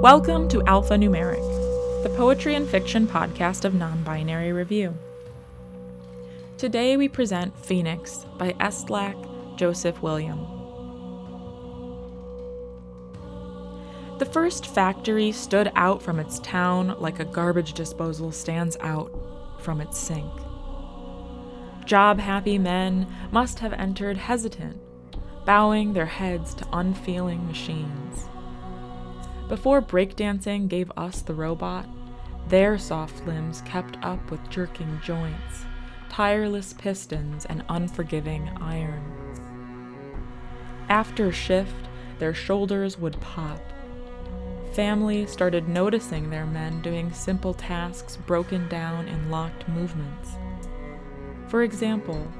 Welcome to Alphanumeric, the poetry and fiction podcast of Non Binary Review. Today we present Phoenix by Estlak Joseph William. The first factory stood out from its town like a garbage disposal stands out from its sink. Job happy men must have entered hesitant, bowing their heads to unfeeling machines. Before breakdancing gave us the robot, their soft limbs kept up with jerking joints, tireless pistons, and unforgiving iron. After shift, their shoulders would pop. Families started noticing their men doing simple tasks broken down in locked movements. For example,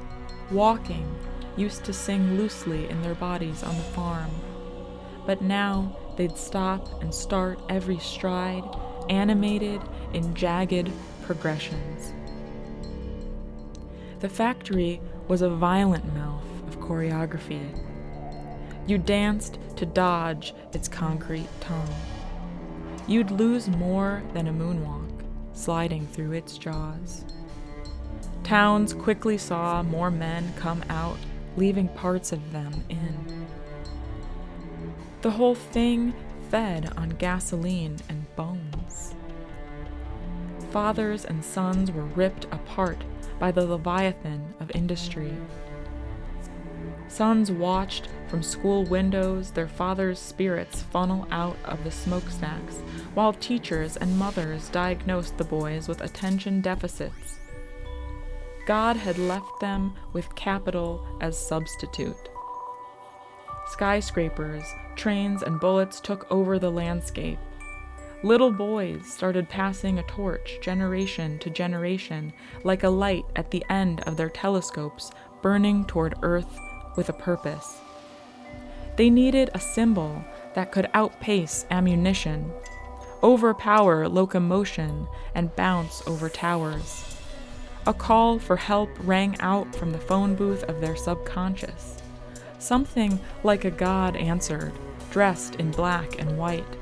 walking used to sing loosely in their bodies on the farm, but now they'd stop and start every stride, animated in jagged progressions. The factory was a violent mouth of choreography. You danced to dodge its concrete tongue. You'd lose more than a moonwalk, sliding through its jaws. Towns quickly saw more men come out, leaving parts of them in. The whole thing fed on gasoline and bones. Fathers and sons were ripped apart by the leviathan of industry. Sons watched from school windows their fathers' spirits funnel out of the smokestacks, while teachers and mothers diagnosed the boys with attention deficits. God had left them with capital as substitute. Skyscrapers, trains, and bullets took over the landscape. Little boys started passing a torch generation to generation, like a light at the end of their telescopes, burning toward Earth with a purpose. They needed a symbol that could outpace ammunition, overpower locomotion, and bounce over towers. A call for help rang out from the phone booth of their subconscious. Something like a god answered, dressed in black and white.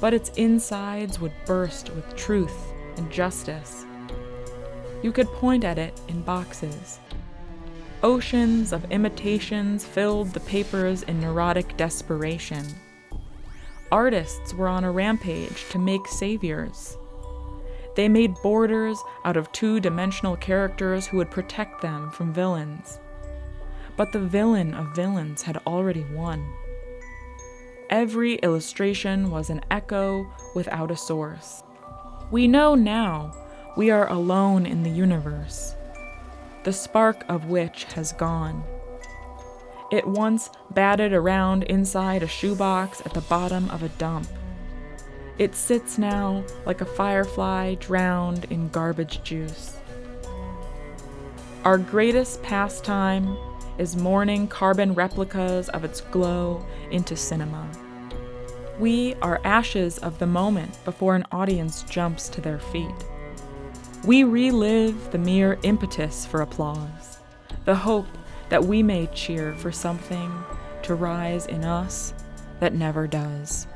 But its insides would burst with truth and justice. You could point at it in boxes. Oceans of imitations filled the papers in neurotic desperation. Artists were on a rampage to make saviors. They made borders out of two dimensional characters who would protect them from villains but the villain of villains had already won. Every illustration was an echo without a source. We know now we are alone in the universe, the spark of which has gone. It once batted around inside a shoebox at the bottom of a dump. It sits now like a firefly drowned in garbage juice. Our greatest pastime is mourning carbon replicas of its glow into cinema. We are ashes of the moment before an audience jumps to their feet. We relive the mere impetus for applause, the hope that we may cheer for something to rise in us that never does.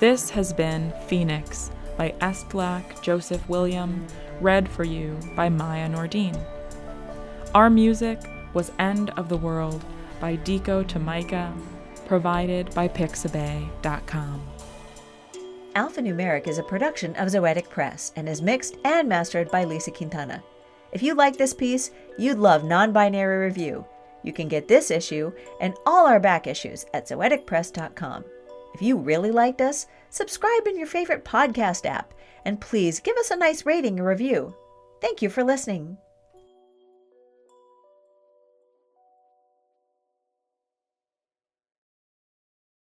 This has been Phoenix by Estlak Joseph William, read for you by Maya Nordine. Our music was End of the World by Deco Tamaika, provided by Pixabay.com. Alphanumeric is a production of Zoetic Press and is mixed and mastered by Lisa Quintana. If you like this piece, you'd love Non Binary Review. You can get this issue and all our back issues at zoeticpress.com. If you really liked us, subscribe in your favorite podcast app and please give us a nice rating or review. Thank you for listening.